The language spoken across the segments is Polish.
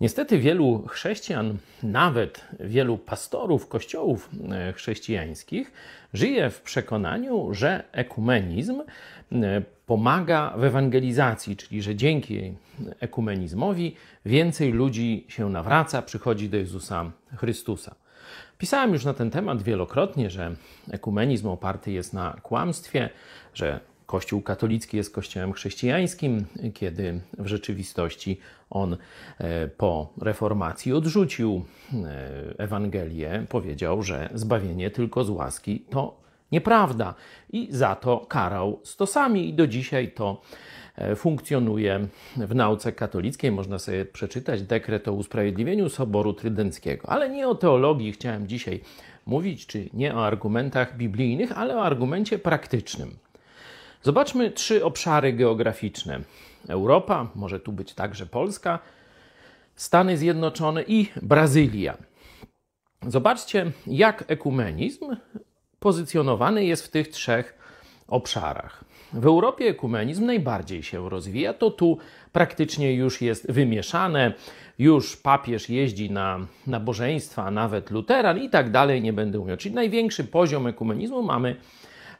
Niestety wielu chrześcijan, nawet wielu pastorów kościołów e, chrześcijańskich, żyje w przekonaniu, że ekumenizm e, pomaga w ewangelizacji, czyli że dzięki ekumenizmowi więcej ludzi się nawraca, przychodzi do Jezusa Chrystusa. Pisałem już na ten temat wielokrotnie, że ekumenizm oparty jest na kłamstwie, że Kościół katolicki jest kościołem chrześcijańskim, kiedy w rzeczywistości on e, po reformacji odrzucił e, Ewangelię, powiedział, że zbawienie tylko z łaski to nieprawda i za to karał stosami i do dzisiaj to e, funkcjonuje w nauce katolickiej. Można sobie przeczytać dekret o usprawiedliwieniu Soboru Trydenckiego. Ale nie o teologii chciałem dzisiaj mówić, czy nie o argumentach biblijnych, ale o argumencie praktycznym. Zobaczmy trzy obszary geograficzne: Europa, może tu być także Polska, Stany Zjednoczone i Brazylia. Zobaczcie, jak ekumenizm pozycjonowany jest w tych trzech obszarach. W Europie ekumenizm najbardziej się rozwija, to tu praktycznie już jest wymieszane, już papież jeździ na nabożeństwa, nawet luteran i tak dalej, nie będę mówił. Czyli największy poziom ekumenizmu mamy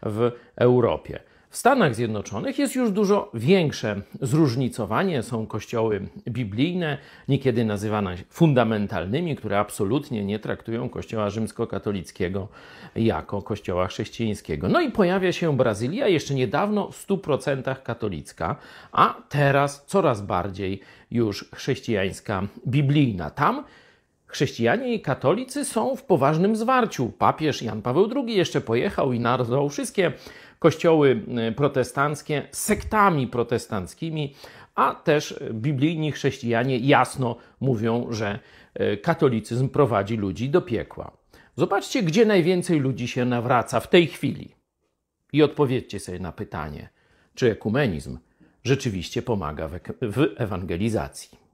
w Europie. W Stanach Zjednoczonych jest już dużo większe zróżnicowanie. Są kościoły biblijne, niekiedy nazywane fundamentalnymi, które absolutnie nie traktują kościoła rzymskokatolickiego jako kościoła chrześcijańskiego. No i pojawia się Brazylia, jeszcze niedawno w 100% katolicka, a teraz coraz bardziej już chrześcijańska biblijna. Tam Chrześcijanie i katolicy są w poważnym zwarciu. Papież Jan Paweł II jeszcze pojechał i nazwał wszystkie kościoły e, protestanckie sektami protestanckimi, a też biblijni chrześcijanie jasno mówią, że e, katolicyzm prowadzi ludzi do piekła. Zobaczcie, gdzie najwięcej ludzi się nawraca w tej chwili. I odpowiedzcie sobie na pytanie, czy ekumenizm rzeczywiście pomaga w ewangelizacji.